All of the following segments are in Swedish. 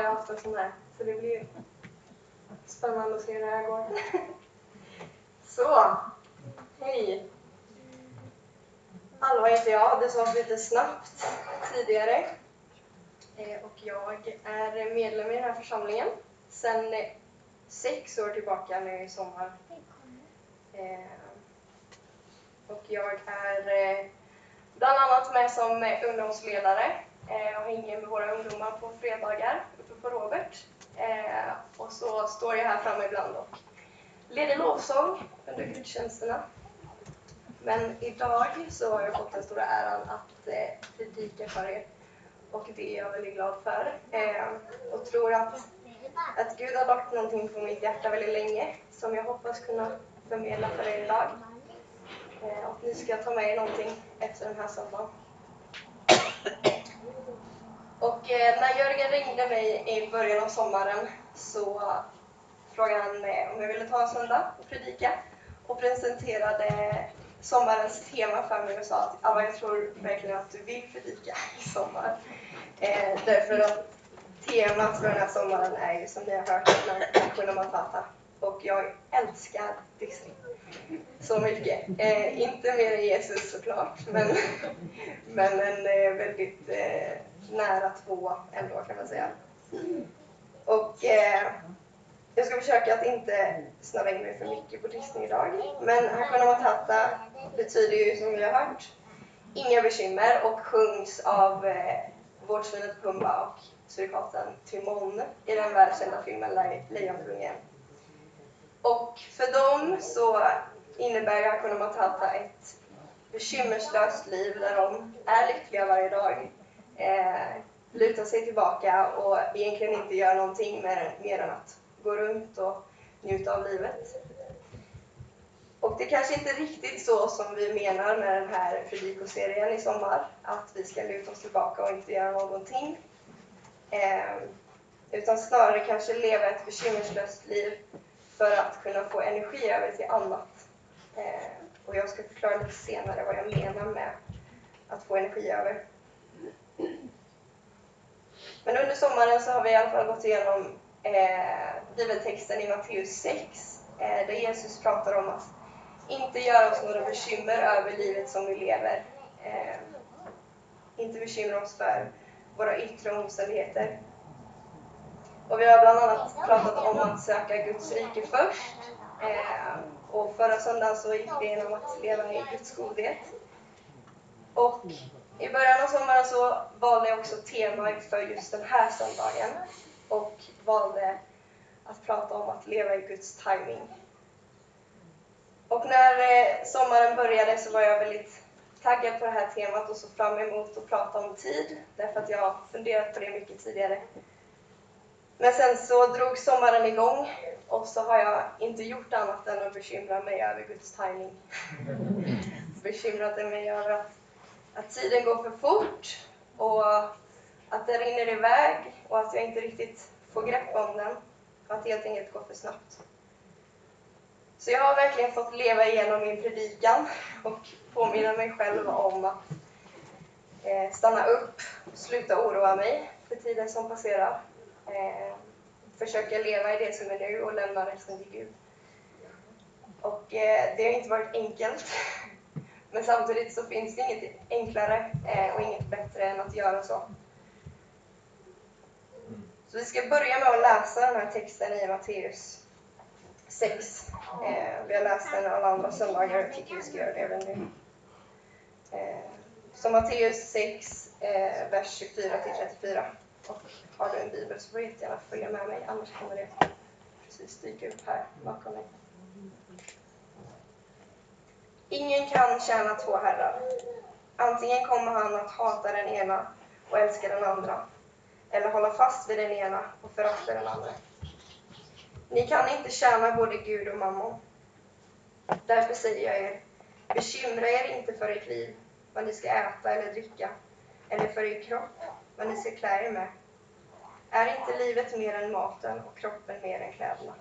Jag har haft en sån här, så det blir spännande att se hur det här går. Så, hej! Alva heter jag, det sades lite snabbt tidigare. Eh, och jag är medlem i den här församlingen sedan eh, sex år tillbaka nu i sommar. Eh, och jag är bland annat med som ungdomsledare och hänger med våra ungdomar på fredagar på Robert. Eh, och så står jag här framme ibland och leder lovsång under gudstjänsterna. Men idag så har jag fått den stora äran att eh, predika för er och det är jag väldigt glad för. Eh, och tror att att Gud har lagt någonting på mitt hjärta väldigt länge som jag hoppas kunna förmedla för er idag. Eh, och ni ska ta med er någonting efter den här söndagen. Och eh, när Jörgen ringde mig i början av sommaren så frågade han mig om jag ville ta en söndag och predika och presenterade sommarens tema för mig och sa att jag tror verkligen att du vill predika i sommar. Eh, därför att temat för den här sommaren är ju som ni har hört Hakuna Matata. Och jag älskar Disney så mycket. Eh, inte mer än Jesus såklart, men, men en eh, väldigt eh, nära två ändå kan man säga. Och eh, jag ska försöka att inte snöra in mig för mycket på Disney idag. Men Hakuna Matata betyder ju som vi har hört inga bekymmer och sjungs av eh, vårdsvinet Pumba och surikaten Timon i den världskända filmen Lejonkungen. Och för dem så innebär Hakuna Matata ett bekymmerslöst liv där de är lyckliga varje dag, eh, lutar sig tillbaka och egentligen inte gör någonting mer, mer än att gå runt och njuta av livet. Och det är kanske inte riktigt så som vi menar med den här predikoserien i sommar, att vi ska luta oss tillbaka och inte göra någonting. Eh, utan snarare kanske leva ett bekymmerslöst liv för att kunna få energi över till annat. Eh, och jag ska förklara lite senare vad jag menar med att få energi över. Men under sommaren så har vi i alla fall gått igenom eh, bibeltexten i Matteus 6 eh, där Jesus pratar om att inte göra oss några bekymmer över livet som vi lever. Eh, inte bekymra oss för våra yttre omständigheter. Och vi har bland annat pratat om att söka Guds rike först. Eh, och förra söndagen så gick vi igenom att leva i Guds godhet. Och i början av sommaren så valde jag också tema för just den här söndagen och valde att prata om att leva i Guds timing. Och när eh, sommaren började så var jag väldigt taggad på det här temat och så fram emot att prata om tid, därför att jag har funderat på det mycket tidigare. Men sen så drog sommaren igång och så har jag inte gjort annat än att bekymra mig över Guds timing. Bekymrat mig över att, att tiden går för fort och att det rinner iväg och att jag inte riktigt får grepp om den. Och att det helt enkelt går för snabbt. Så jag har verkligen fått leva igenom min predikan och påminna mig själv om att eh, stanna upp, sluta oroa mig för tiden som passerar. Eh, försöka leva i det som är nu och lämna resten till Gud. Och eh, det har inte varit enkelt. Men samtidigt så finns det inget enklare eh, och inget bättre än att göra så. Så vi ska börja med att läsa den här texten i Matteus 6. Eh, vi har läst den alla andra söndagar och jag tycker vi ska göra det även nu. Eh, så Matteus 6, eh, vers 24 till 34. Och har du en bibel så får du jättegärna följa med mig, annars kommer det precis dyka upp här bakom mig. Ingen kan tjäna två herrar. Antingen kommer han att hata den ena och älska den andra, eller hålla fast vid den ena och förakta den andra. Ni kan inte tjäna både Gud och mammon. Därför säger jag er, bekymra er inte för ert liv, vad ni ska äta eller dricka, eller för er kropp, vad ni ska klä er med. Är inte livet mer än maten och kroppen mer än kläderna?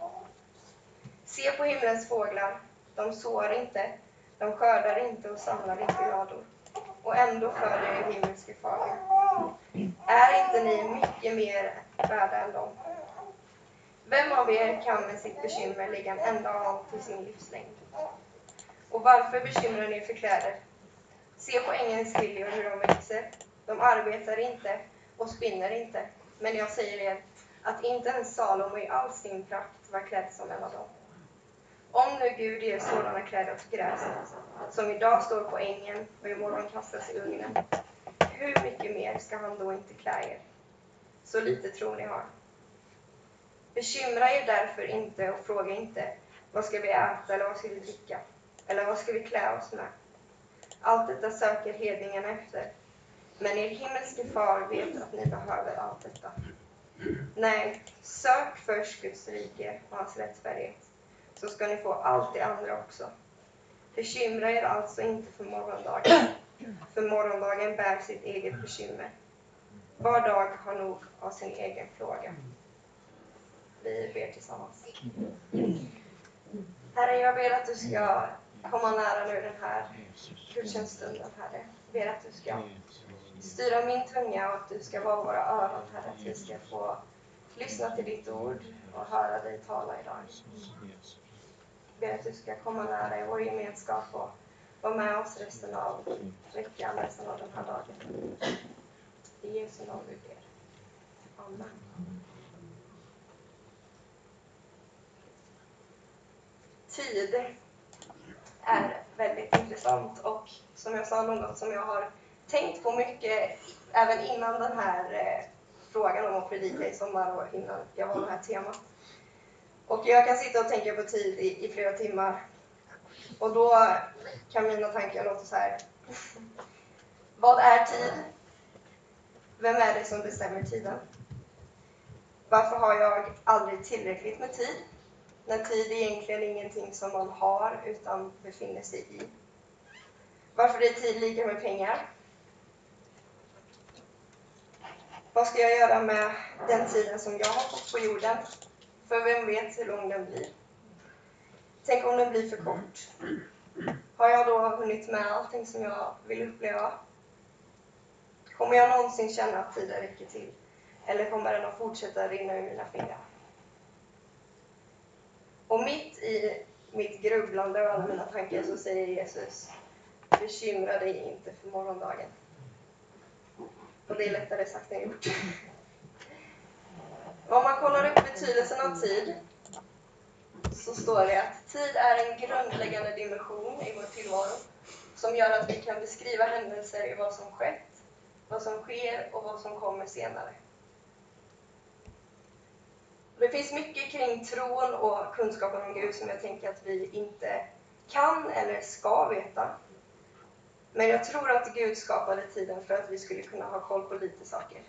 Se på himlens fåglar, de sår inte, De skördar inte och samlar inte lador. Och ändå föder er himmelske fader. Är inte ni mycket mer värda än dem? Vem av er kan med sitt bekymmer lägga en enda an till sin livslängd? Och varför bekymrar ni er för kläder? Se på ängens liljor hur de växer. De arbetar inte och spinner inte. Men jag säger er att inte ens Salomo i all sin prakt var klädd som en av dem. Om nu Gud ger sådana kläder åt gräset, som idag står på ängen och imorgon kastas i ugnen, hur mycket mer ska han då inte klä er? Så lite tror ni har. Bekymra er därför inte och fråga inte, vad ska vi äta eller vad ska vi dricka? Eller vad ska vi klä oss med? Allt detta söker hedningarna efter. Men er himmelske far vet att ni behöver allt detta. Nej, sök först Guds rike och hans rättfärdighet, så ska ni få allt det andra också. Bekymra er alltså inte för morgondagen, för morgondagen bär sitt eget bekymmer. Var dag har nog av sin egen plåga. Vi ber tillsammans. Herre, jag ber att du ska komma nära nu den här gudstjänststunden, Herre. Jag ber att du ska styra min tunga och att du ska vara våra öron, Herre. Att vi ska få lyssna till ditt ord och höra dig tala idag. Jag ber att du ska komma nära i vår gemenskap och vara med oss resten av veckan, resten av den här dagen. I Jesu namn vi ber. Amen. Tid är väldigt intressant och som jag sa, något som jag har tänkt på mycket även innan den här eh, frågan om att predika i sommar och innan jag var det här temat. Och jag kan sitta och tänka på tid i, i flera timmar och då kan mina tankar låta så här. Vad är tid? Vem är det som bestämmer tiden? Varför har jag aldrig tillräckligt med tid? När tid är egentligen ingenting som man har utan befinner sig i. Varför är tid lika med pengar? Vad ska jag göra med den tiden som jag har fått på jorden? För vem vet hur lång den blir? Tänk om den blir för kort? Har jag då hunnit med allting som jag vill uppleva? Kommer jag någonsin känna att tiden räcker till? Eller kommer den att fortsätta rinna ur mina fingrar? Och mitt i mitt grubblande och alla mina tankar så säger Jesus, bekymra dig inte för morgondagen. Och det är lättare sagt än gjort. Om man kollar upp betydelsen av tid så står det att tid är en grundläggande dimension i vår tillvaro som gör att vi kan beskriva händelser i vad som skett, vad som sker och vad som kommer senare. Det finns mycket kring tron och kunskapen om Gud som jag tänker att vi inte kan eller ska veta. Men jag tror att Gud skapade tiden för att vi skulle kunna ha koll på lite saker.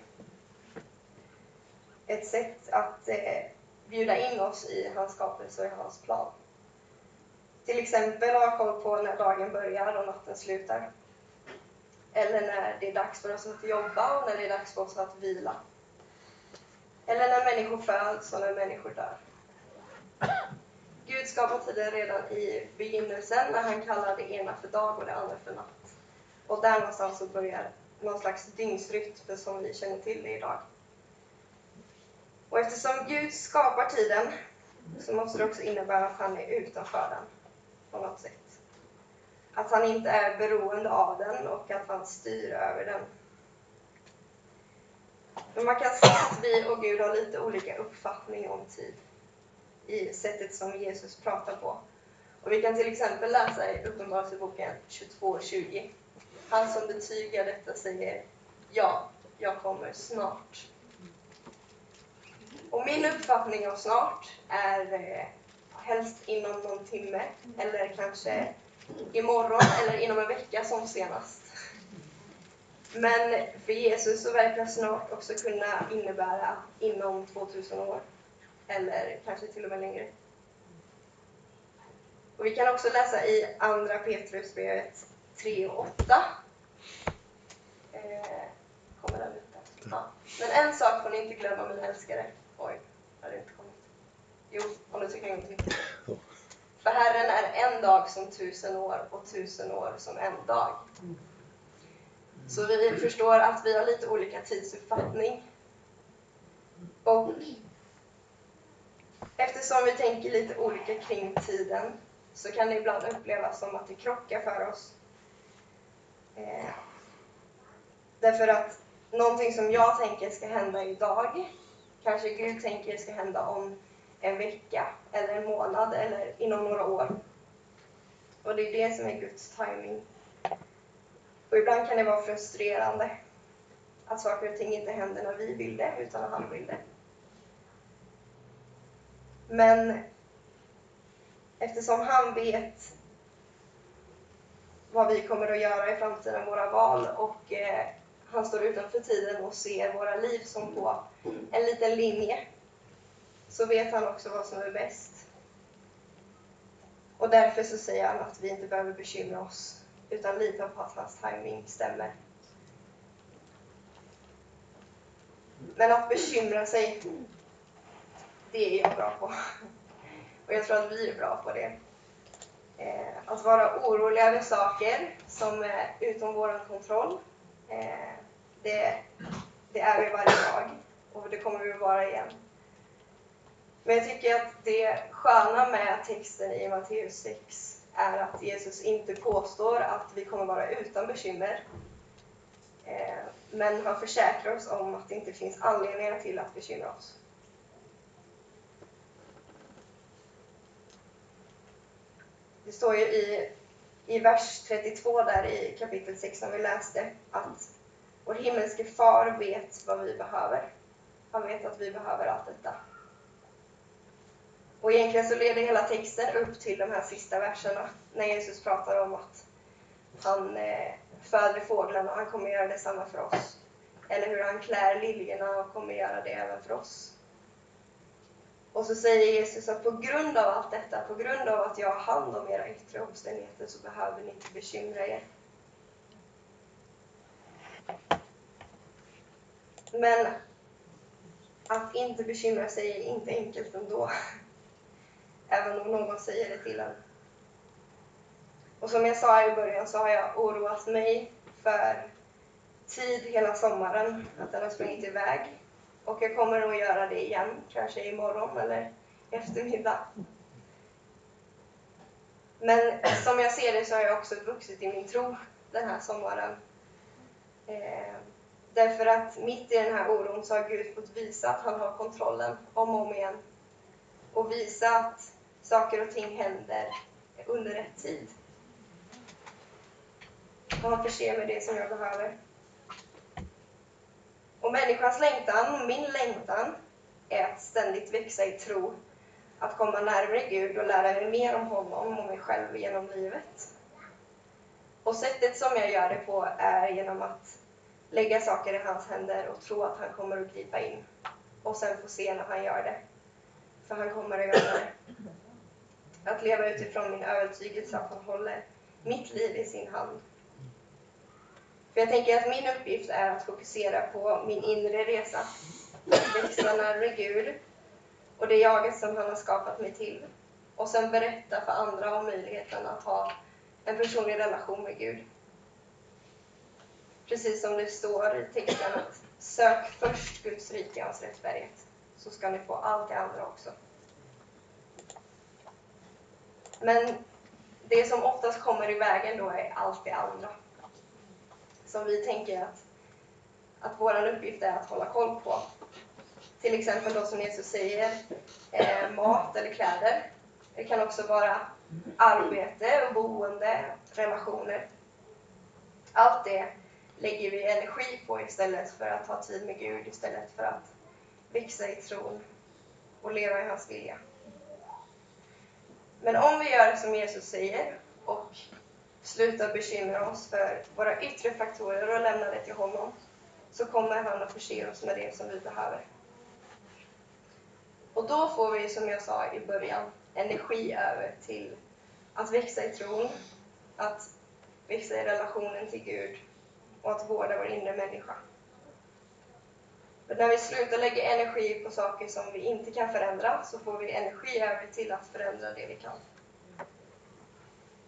Ett sätt att eh, bjuda in oss i hans skapelse och i hans plan. Till exempel ha koll på när dagen börjar och natten slutar. Eller när det är dags för oss att jobba och när det är dags för oss att vila. Eller när människor föds och när människor dör. Gud skapade tiden redan i begynnelsen när han kallar det ena för dag och det andra för natt. Och där någonstans så börjar någon slags dygnsrytm som vi känner till det idag. Och eftersom Gud skapar tiden så måste det också innebära att han är utanför den på något sätt. Att han inte är beroende av den och att han styr över den. Men man kan säga att vi och Gud har lite olika uppfattning om tid i sättet som Jesus pratar på. Och vi kan till exempel läsa i Uppenbarelseboken 22.20. Han som betygar detta säger Ja, jag kommer snart. Och min uppfattning av snart är eh, helst inom någon timme eller kanske imorgon eller inom en vecka som senast. Men för Jesus så verkar snart också kunna innebära inom 2000 år eller kanske till och med längre. Och vi kan också läsa i Andra Petrusbrevet 3 och 8. Eh, kommer den ut? Ja. Men en sak får ni inte glömma, mina älskare. Oj, har det inte kommit? Jo, och nu tycker jag inte. För För Herren är en dag som tusen år och tusen år som en dag. Så vi förstår att vi har lite olika tidsuppfattning. Och eftersom vi tänker lite olika kring tiden så kan det ibland upplevas som att det krockar för oss. Eh, därför att någonting som jag tänker ska hända idag kanske Gud tänker ska hända om en vecka eller en månad eller inom några år. Och det är det som är Guds timing. Och ibland kan det vara frustrerande att saker och ting inte händer när vi vill det, utan när han vill det. Men eftersom han vet vad vi kommer att göra i framtiden, våra val, och eh, han står utanför tiden och ser våra liv som på en liten linje, så vet han också vad som är bäst. Och därför så säger han att vi inte behöver bekymra oss, utan lita på att hans timing stämmer. Men att bekymra sig, det är jag bra på. Och jag tror att vi är bra på det. Att vara orolig över saker som är utom vår kontroll, eh, det, det är vi varje dag och det kommer vi att vara igen. Men jag tycker att det sköna med texten i Matteus 6 är att Jesus inte påstår att vi kommer vara utan bekymmer. Eh, men han försäkrar oss om att det inte finns anledningar till att bekymra oss. Står ju i, i vers 32 där i kapitel 6 som vi läste att vår himmelske far vet vad vi behöver. Han vet att vi behöver allt detta. Och egentligen så leder hela texten upp till de här sista verserna när Jesus pratar om att han eh, föder fåglarna och han kommer göra detsamma för oss. Eller hur han klär liljorna och kommer göra det även för oss. Och så säger Jesus att på grund av allt detta, på grund av att jag har hand om era yttre omständigheter så behöver ni inte bekymra er. Men att inte bekymra sig är inte enkelt ändå. Även om någon säger det till en. Och som jag sa i början så har jag oroat mig för tid hela sommaren, att den har sprungit iväg. Och jag kommer nog göra det igen, kanske imorgon eller i eftermiddag. Men som jag ser det så har jag också vuxit i min tro den här sommaren. Eh, därför att mitt i den här oron så har Gud fått visa att han har kontrollen om och om igen. Och visa att saker och ting händer under rätt tid. Och han förser mig det som jag behöver. Och människans längtan, min längtan, är att ständigt växa i tro, att komma närmare Gud och lära mig mer om honom och mig själv genom livet. Och sättet som jag gör det på är genom att lägga saker i hans händer och tro att han kommer att gripa in. Och sen få se när han gör det. För han kommer att göra det. Att leva utifrån min övertygelse att han håller mitt liv i sin hand. För jag tänker att min uppgift är att fokusera på min inre resa. Att växa närmare Gud och det jaget som han har skapat mig till. Och sen berätta för andra om möjligheten att ha en personlig relation med Gud. Precis som det står i texten att sök först Guds rike och hans rättfärdighet så ska ni få allt det andra också. Men det som oftast kommer i vägen då är allt det andra. Som vi tänker att, att vår uppgift är att hålla koll på. Till exempel då som Jesus säger, eh, mat eller kläder. Det kan också vara arbete och boende, relationer. Allt det lägger vi energi på istället för att ha tid med Gud, istället för att växa i tron och leva i hans vilja. Men om vi gör som Jesus säger och sluta bekymra oss för våra yttre faktorer och lämna det till honom så kommer han att förse oss med det som vi behöver. Och då får vi, som jag sa i början, energi över till att växa i tron, att växa i relationen till Gud och att vårda vår inre människa. För när vi slutar lägga energi på saker som vi inte kan förändra så får vi energi över till att förändra det vi kan.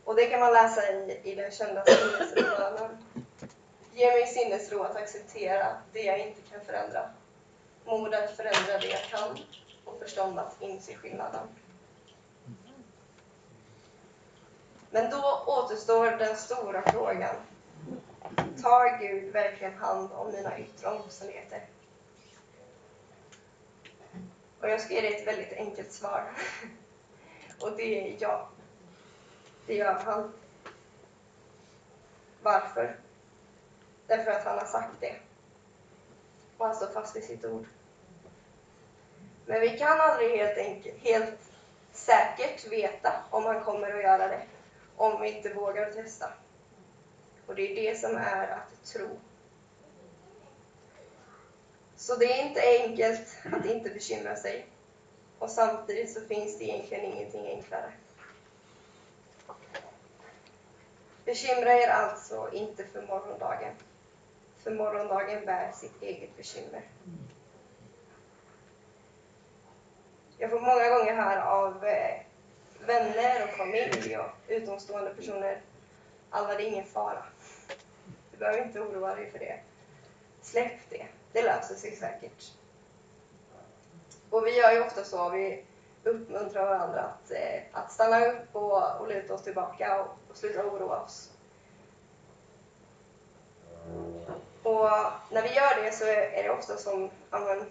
Och det kan man läsa i, i den kända sinnesrobönen. Ge mig sinnesro att acceptera det jag inte kan förändra. Mod att förändra det jag kan och förstånd att inse skillnaden. Men då återstår den stora frågan. Tar Gud verkligen hand om mina yttre omständigheter? Och jag ska ge dig ett väldigt enkelt svar. Och det är ja. Det gör han. Varför? Därför att han har sagt det. Och han står fast vid sitt ord. Men vi kan aldrig helt, enkelt, helt säkert veta om han kommer att göra det. Om vi inte vågar testa. Och det är det som är att tro. Så det är inte enkelt att inte bekymra sig. Och samtidigt så finns det egentligen ingenting enklare. Bekymra er alltså inte för morgondagen, för morgondagen bär sitt eget bekymmer. Jag får många gånger höra av eh, vänner och familj och utomstående personer, alla det är ingen fara. Du behöver inte oroa dig för det. Släpp det, det löser sig säkert. Och vi gör ju ofta så, vi uppmuntra varandra att, eh, att stanna upp och, och luta oss tillbaka och, och sluta oroa oss. Och när vi gör det så är det ofta som amen,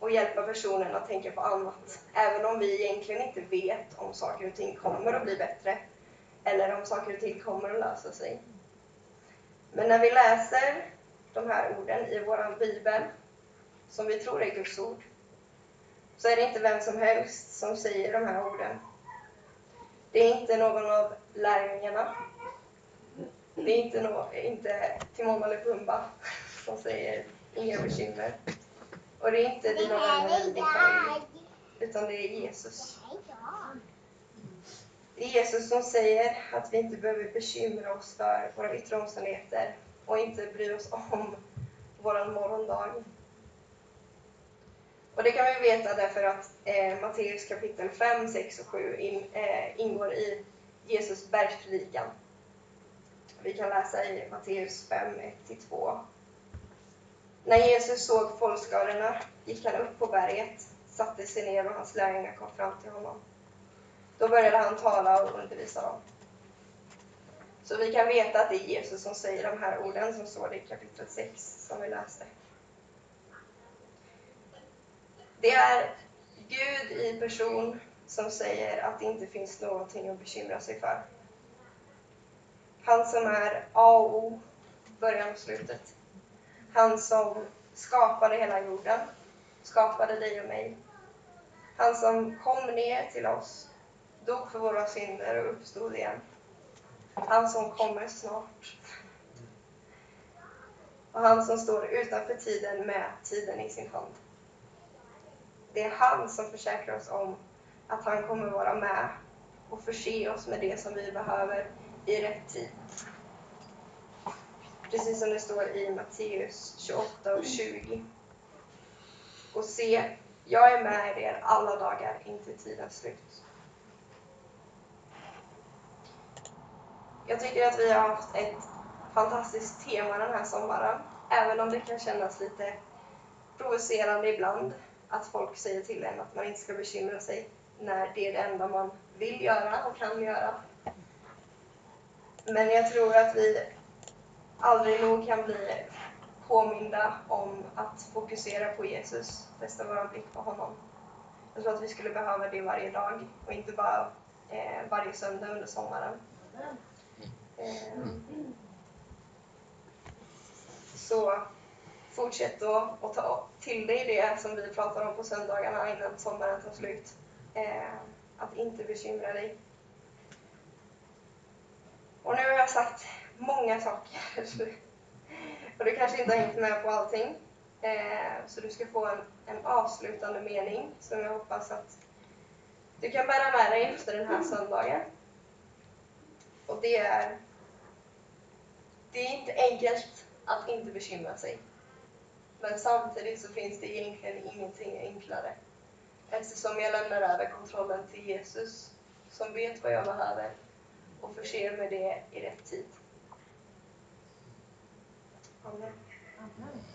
att hjälpa personen att tänka på annat. Även om vi egentligen inte vet om saker och ting kommer att bli bättre eller om saker och ting kommer att lösa sig. Men när vi läser de här orden i vår bibel, som vi tror är Guds ord, så är det inte vem som helst som säger de här orden. Det är inte någon av lärjungarna. Det är inte, no inte Timon eller Pumba som säger inga bekymmer. Och det är inte dina vänner i din familj, utan det är Jesus. Det är Jesus som säger att vi inte behöver bekymra oss för våra yttre omständigheter och inte bry oss om vår morgondag. Och det kan vi veta därför att eh, Matteus kapitel 5, 6 och 7 in, eh, ingår i Jesus bergspredikan. Vi kan läsa i Matteus 5, 1-2. När Jesus såg folkskarorna gick han upp på berget, satte sig ner och hans lärjungar kom fram till honom. Då började han tala och undervisa dem. Så vi kan veta att det är Jesus som säger de här orden som står i kapitel 6 som vi läste. Det är Gud i person som säger att det inte finns någonting att bekymra sig för. Han som är A och O, början och slutet. Han som skapade hela jorden, skapade dig och mig. Han som kom ner till oss, dog för våra synder och uppstod igen. Han som kommer snart. Och han som står utanför tiden med tiden i sin hand. Det är han som försäkrar oss om att han kommer vara med och förse oss med det som vi behöver i rätt tid. Precis som det står i Matteus 28 och 20. Och se, jag är med er alla dagar intill tidens slut. Jag tycker att vi har haft ett fantastiskt tema den här sommaren, även om det kan kännas lite provocerande ibland att folk säger till en att man inte ska bekymra sig när det är det enda man vill göra och kan göra. Men jag tror att vi aldrig nog kan bli påminda om att fokusera på Jesus, fästa vår blick på honom. Jag tror att vi skulle behöva det varje dag och inte bara eh, varje söndag under sommaren. Eh, så fortsätt att, att ta till dig det som vi pratar om på söndagarna innan sommaren tar slut. Eh, att inte bekymra dig. Och nu har jag sagt många saker. Och du kanske inte har hängt med på allting. Eh, så du ska få en, en avslutande mening som jag hoppas att du kan bära med dig efter den här söndagen. Och det är Det är inte enkelt att inte bekymra sig. Men samtidigt så finns det egentligen ingenting enklare. Eftersom jag lämnar över kontrollen till Jesus, som vet vad jag behöver och förser mig med det i rätt tid. Amen. Amen.